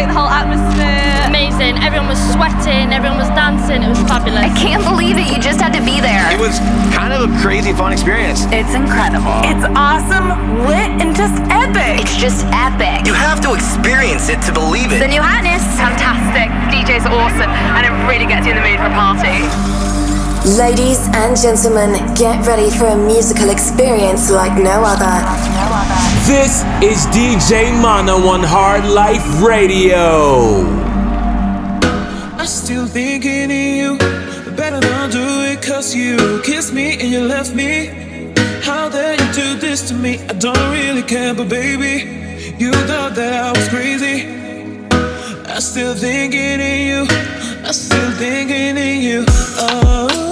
great, the whole atmosphere. Amazing. Everyone was sweating, everyone was dancing. It was fabulous. I can't believe it. You just had to be there. It was kind of a crazy, fun experience. It's incredible. It's awesome, lit, and just epic. It's just epic. You have to experience it to believe it. The new hotness. fantastic. DJ's awesome, and it really gets you in the mood for a party. Ladies and gentlemen, get ready for a musical experience like no other. This is DJ Mono on Hard Life Radio. I'm still thinking of you. Better not do it cause you kissed me and you left me. How dare you do this to me? I don't really care, but baby, you thought that I was crazy. I'm still thinking of you. I'm still thinking of you. Oh,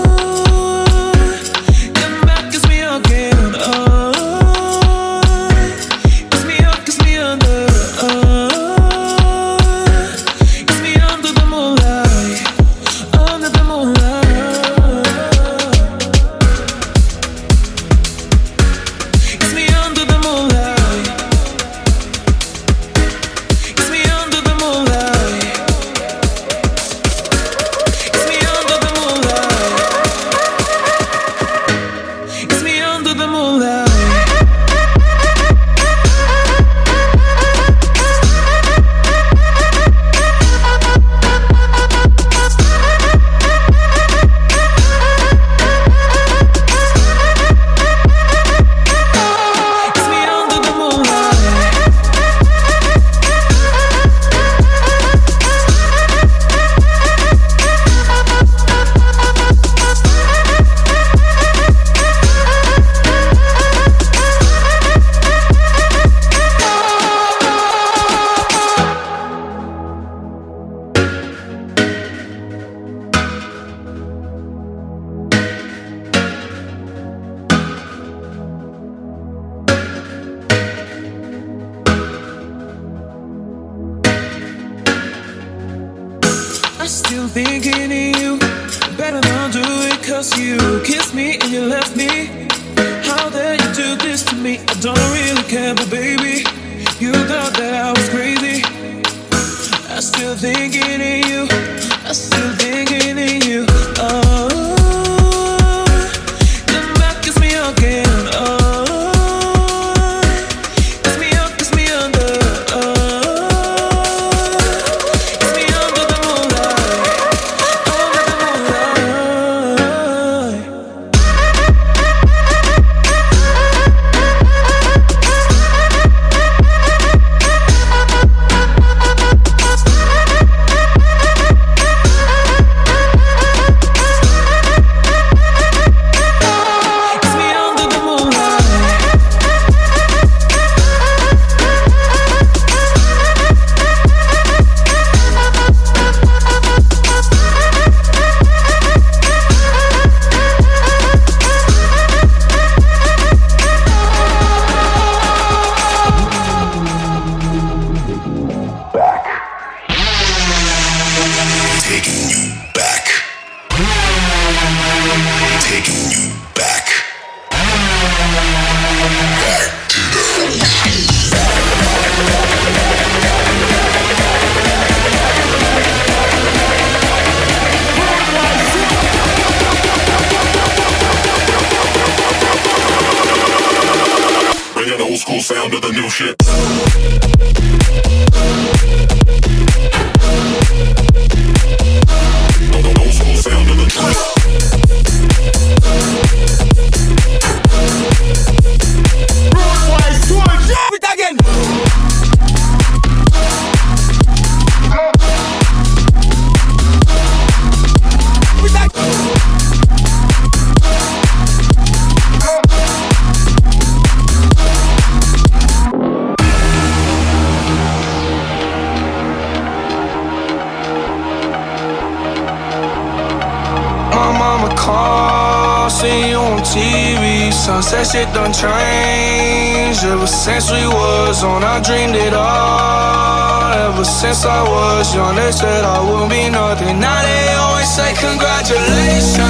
Sunset shit done changed. Ever since we was on, I dreamed it all. Ever since I was young, they said I would be nothing. Now they always say congratulations.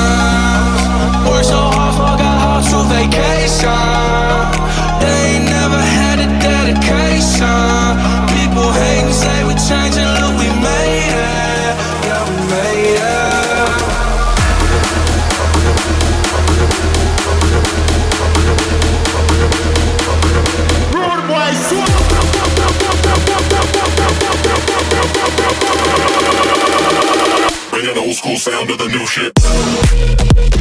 Worked so hard, forgot how to vacation. They ain't never had a dedication. People hate and say we changing school sound of the new shit.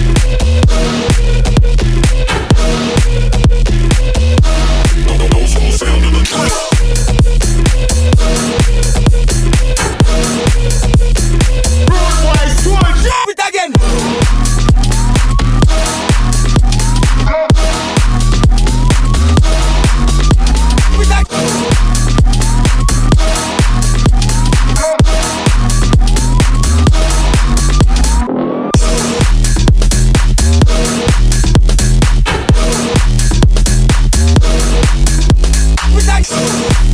You're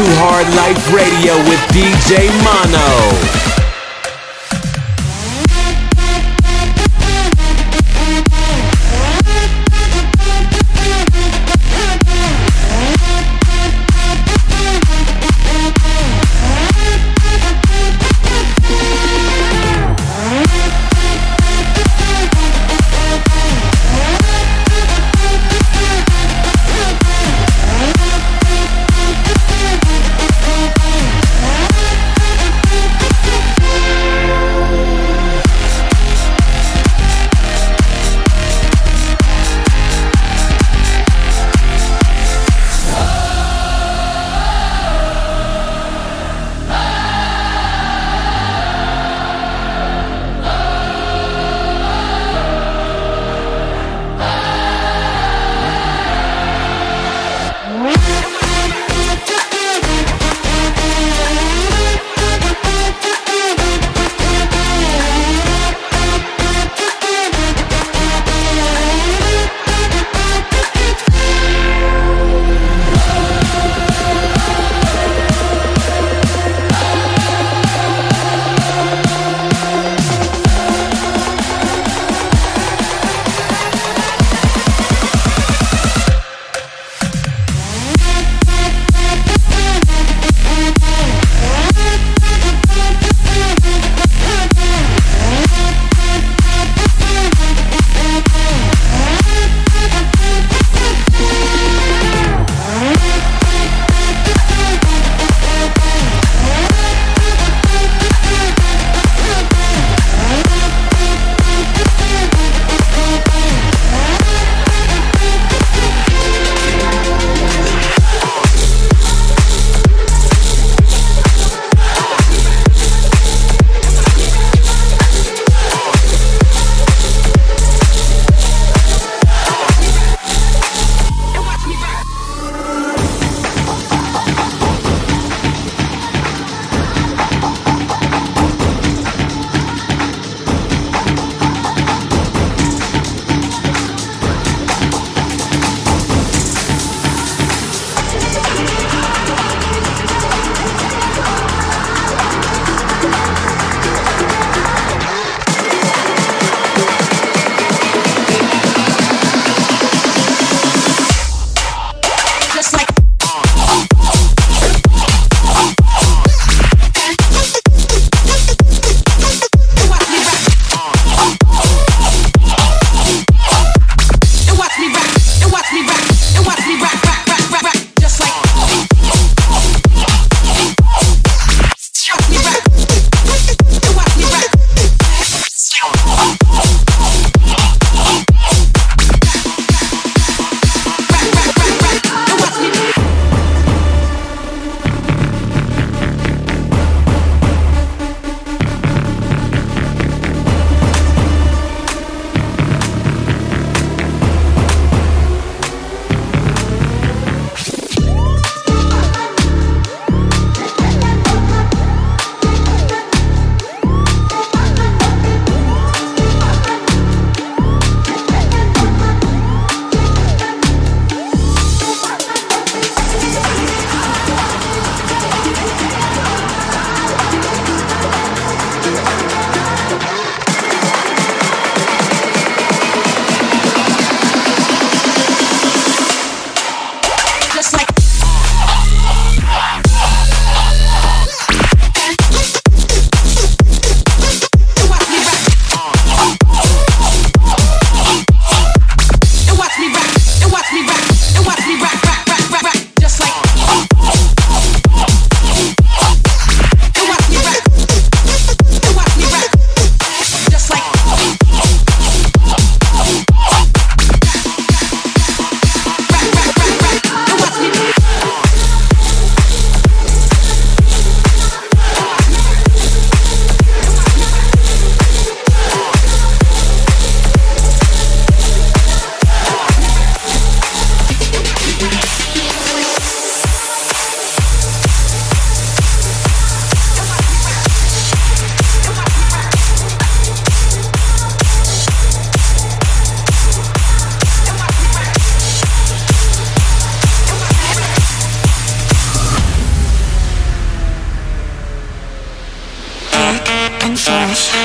listening to Hard Life Radio with DJ Mono.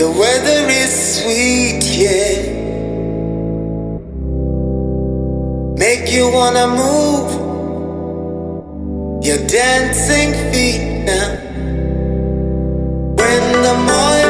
The weather is sweet, yeah. Make you wanna move your dancing feet now. When the morning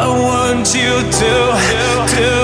What would you? Do, do,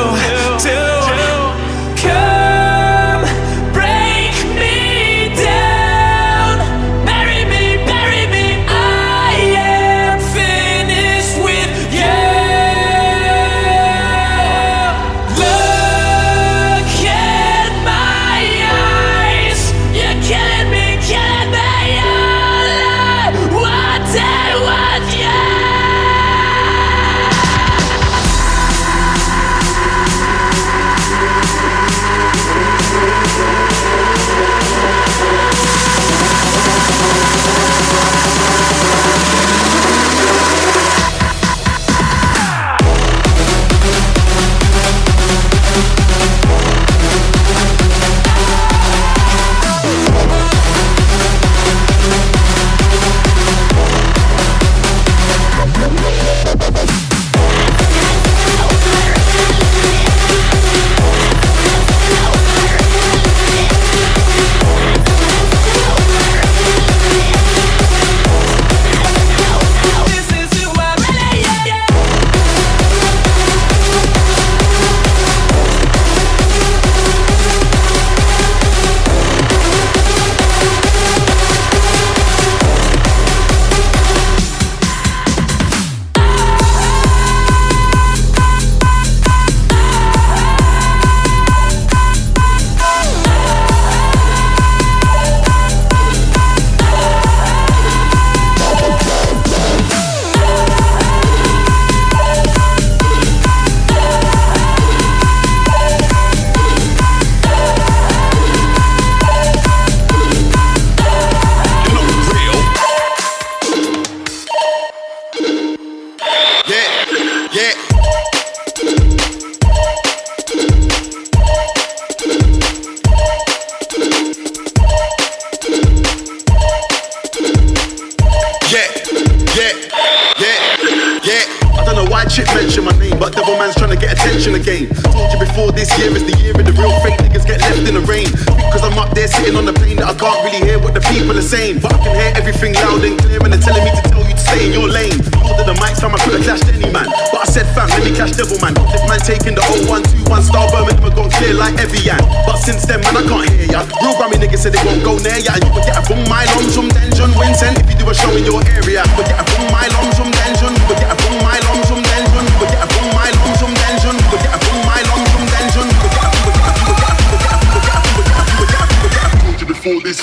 really hear what the people are saying. But I can hear everything loud and clear and they're telling me to tell you to stay in your lane. Order the mic, time I could have clashed any man. But I said, fam, let me clash Devil Man. If man taking the 0121 star Birmingham gone clear like Evian. But since then, man, I can't hear ya. Real Grammy niggas said they won't go near ya. And you would get a boom my lungs from Denjon Vincent if you do a show in your area. Would get a boom my lungs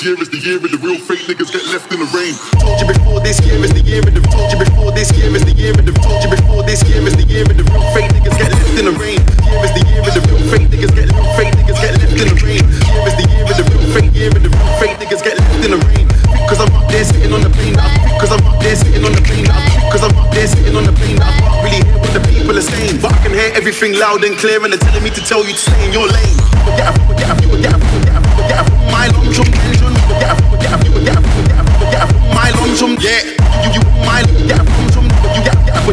year is the year of the real fake niggas get left in the rain. Told you before this year is the year of the told you before this year is the year of the told you before this year is the year of the real fake niggas get left in the rain. Year is the year of the real fake niggas get real fake niggas get left in the rain. Year is the year of the real fake year of the real fake niggas get left in the rain. Because I'm up there sitting on the plane. Because I'm up there sitting on the plane. Because I'm up there sitting on the plane. I can't really hear what the people are saying, but I can hear everything loud and clear, and they're telling me to tell you to stay in your lane. You would get a, you would get a, you would get a, you would get a, you would get a my lungs from Denjon. You would get a, you my from yeah. You you my a you get get a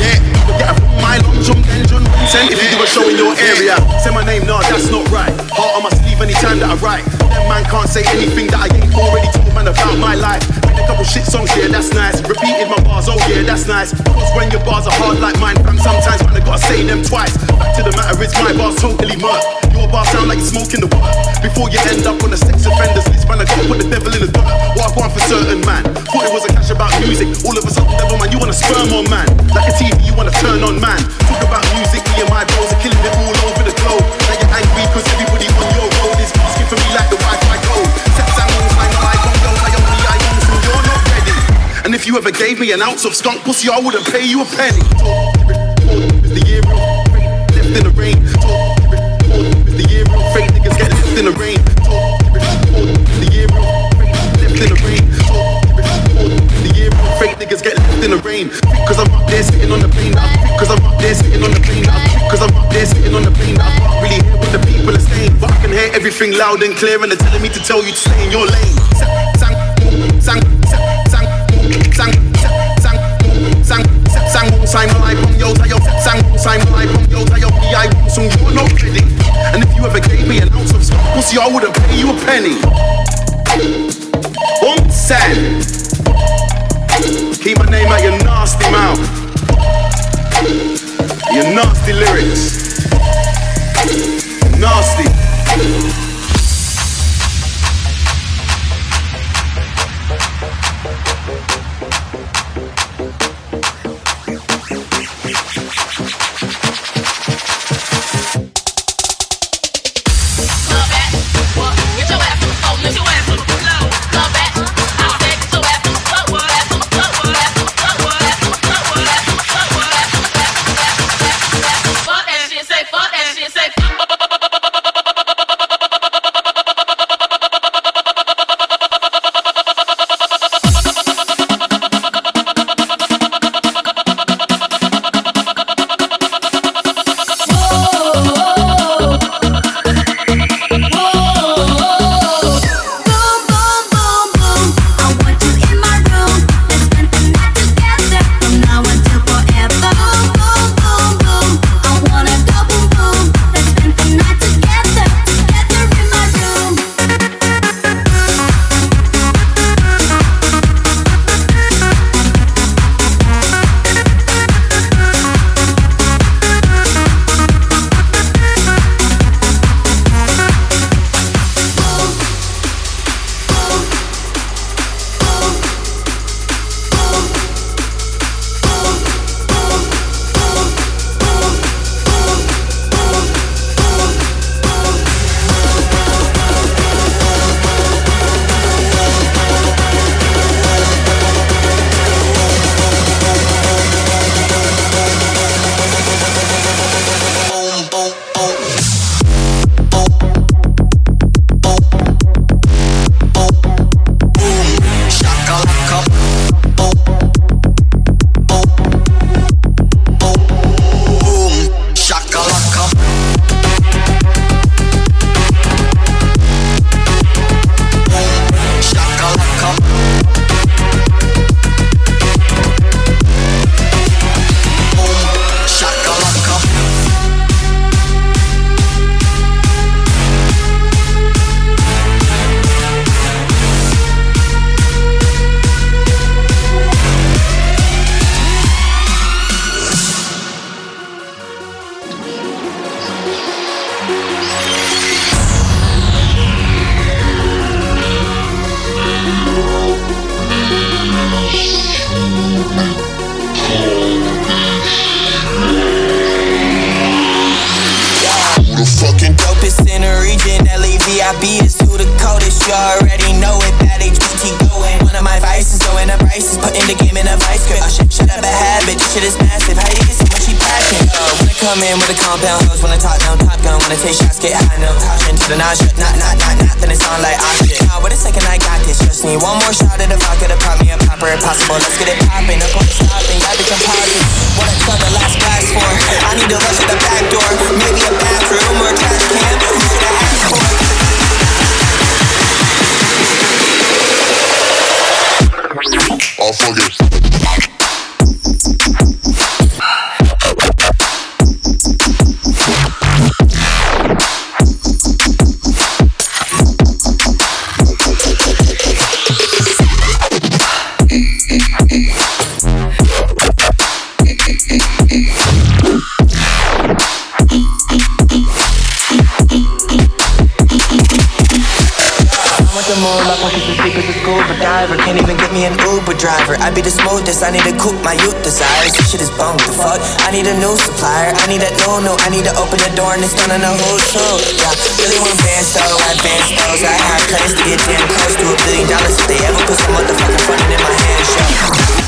yeah. You get a my from Denjon. Send if you do a show in your area. Say my name, nah, that's not right. Heart on my sleeve anytime that I write. That man can't say anything that I ain't already told man about my life. Made a couple shit songs, yeah, that's nice. Repeated my bars, oh yeah, that's nice. Cause when your bars are hard like mine, fam, sometimes man, I gotta say them twice. Back to the matter, it's my bars totally murk. Your bars sound like you're smoking the work. Before you end up on the sex offenders list, man, I gotta put the devil in the dirt. I want for certain man. Thought it was a cash about music. All of a sudden, devil man, you wanna sperm on man. Like a TV, you wanna turn me an ounce of skunk pussy, I wouldn't pay you a penny. It's the year of left in the rain. It's the year of fate, niggas get left in the rain. It's the year of left in the rain. It's the year of fate, niggas get left in the rain. Cause I'm up there sitting on the plane. Cause I'm up there sitting on the plane. Cause I'm up there sitting on the plane. I can't really hear what the people are saying. But I can hear everything loud and clear, and they're telling me to tell you to stay in your lane. Sang, sang. sang, sang, sang, life on yo, sang, yo, I some, you're ready. And if you ever gave me an ounce of I wouldn't pay you a penny. Keep my name out your nasty mouth. Your nasty lyrics. Nasty. I uh, come in with a compound hose, when I top down, top gun, when I take shots, get high, no caution to the nausea. Not, not, not, not, then it sound like I shit. Now, wait a second, I got this. Just need one more shot in a pocket of probably a proper impossible. Let's get it popping up and got the vodka to cook my youth desires. This shit is bunk the fuck. I need a new supplier. I need that no no. I need to open the door and it's done in the whole show. Yeah, really want bands so advanced those. I have plans to get damn close to a billion dollars if they ever put some motherfucking funding in my hands. Yeah.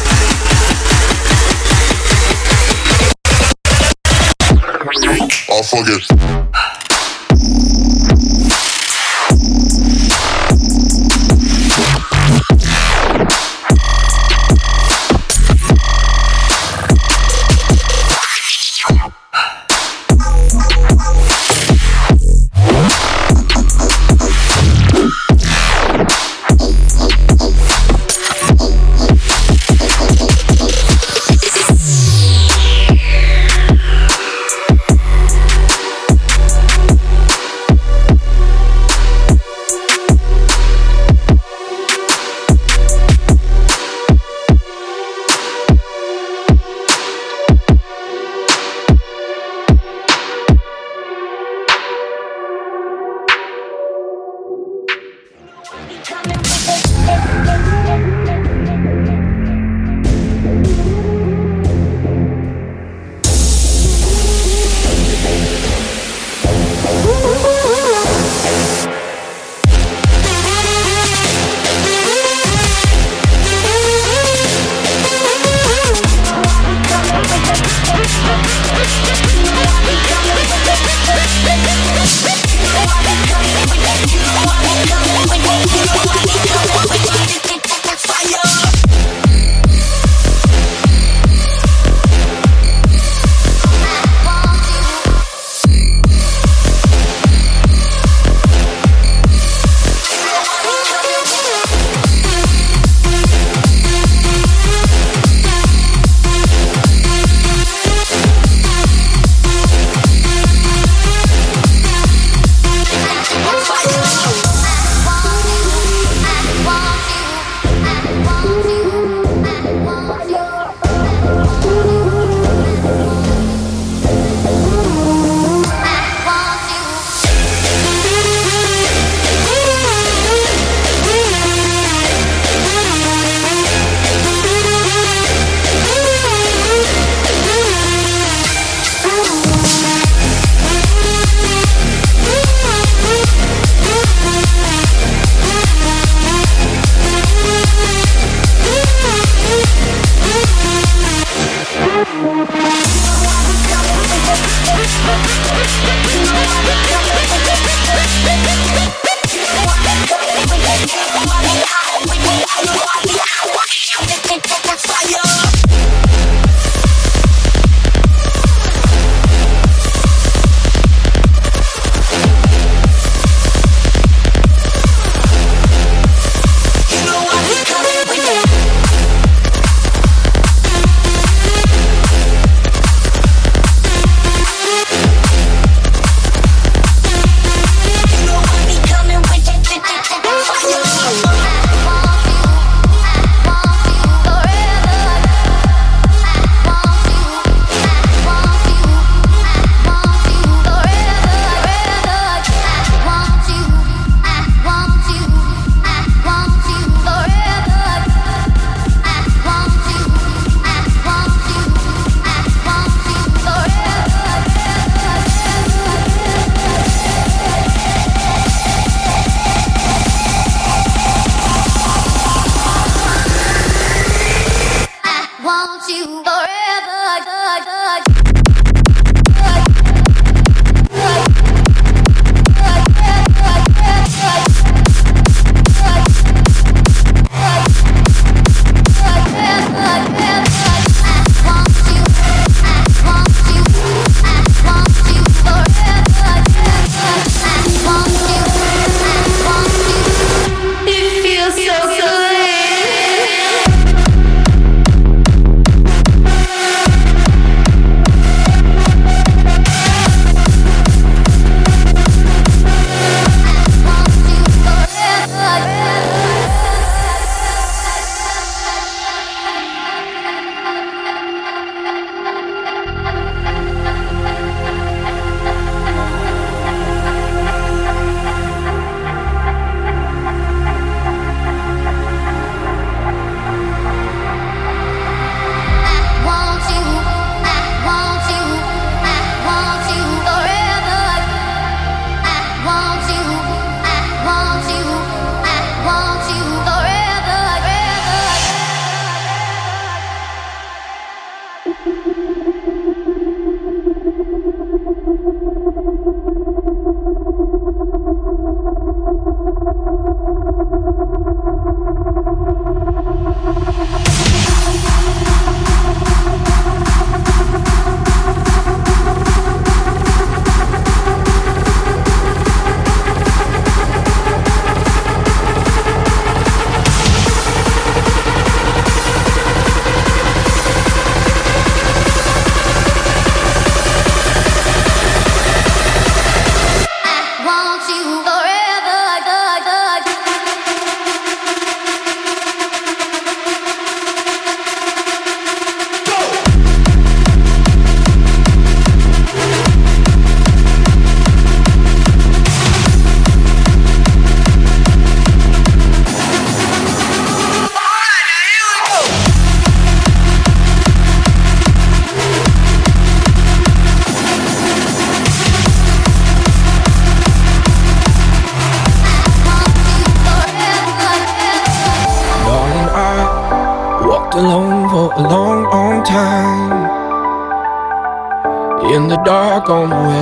Oh fuck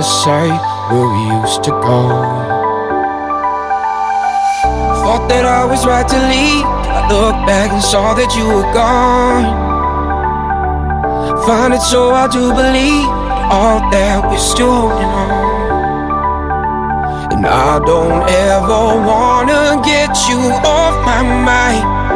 west where we used to go. Thought that I was right to leave. I looked back and saw that you were gone. Find it so hard to believe all that we're still holding on. And I don't ever wanna get you off my mind.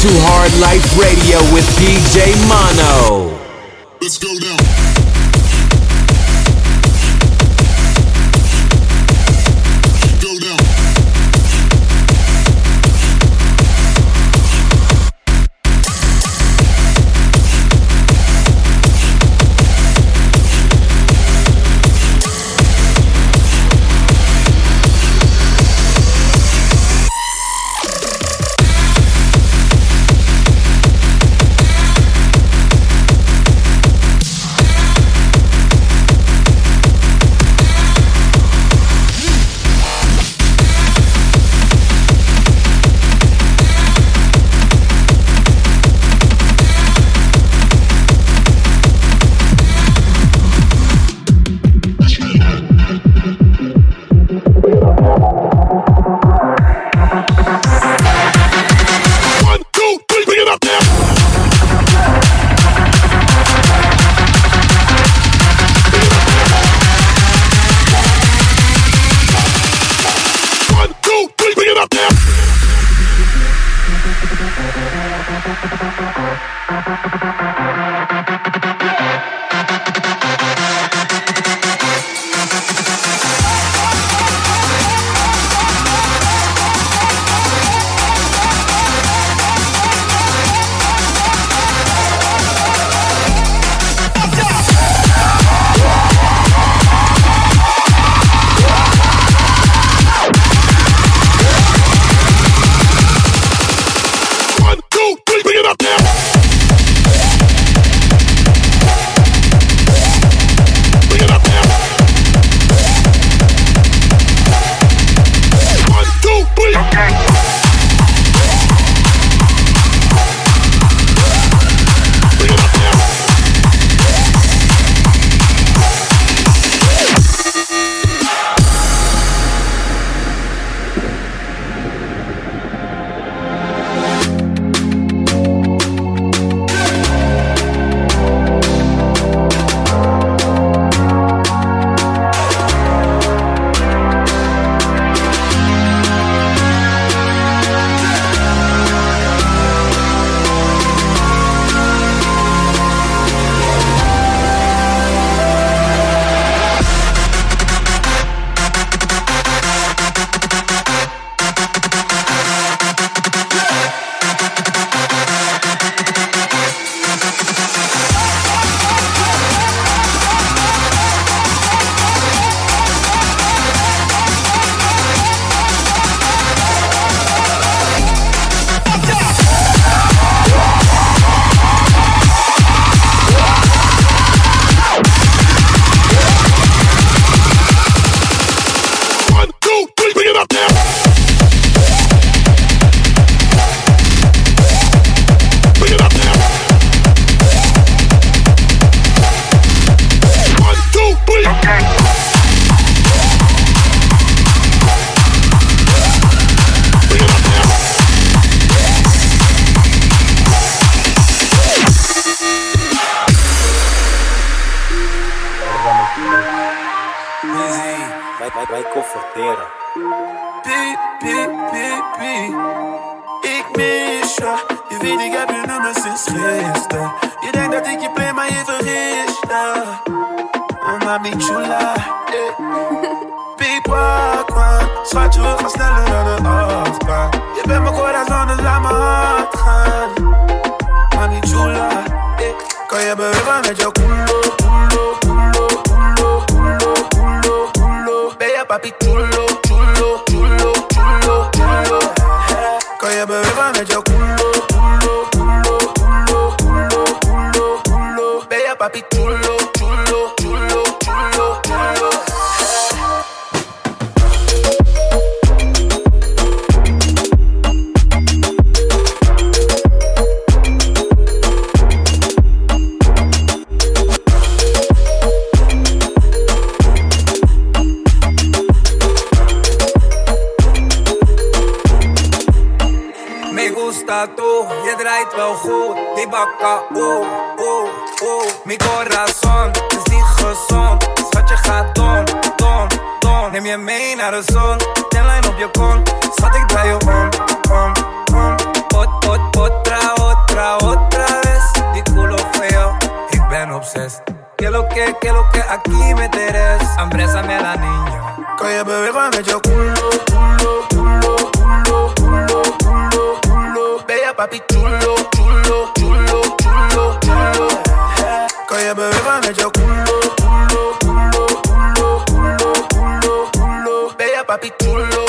To Hard Life Radio with DJ Mono. Michael Forteira. Piep, piep, piep, piep. Ik mis je. Je weet, ik heb je nummer sinds gisteren. Je denkt dat ik je play, maar je vergis je. Oh, mami chula. Eh. Piep, wak, man. Schatje, we gaan sneller dan een achtbaan. Je bent mijn corazon, dus laat me hard gaan. Mami chula. Eh. Kan je bewegen met je culo, culo, culo, culo, papi chulo, goed. Die bakka, oeh, oeh, oeh. Mi corazon is niet gezond. Schat, je gaat dom, dom, dom. Neem je mee naar de zon. Tenlijn op je kont. Schat, ik draai je om, om, om. Ot, ot, otra, otra, otra vez. Die culo feo, ik ben obsessed. Que lo que, que lo que aquí me teres. Ambrésame la niña. Je bewegen met je culo, culo, culo, culo, culo, culo, je papi chulo, chulo, chulo, chulo, chulo. Kan je bewegen met je culo, culo, culo, culo, culo, culo, je papi chulo, chulo,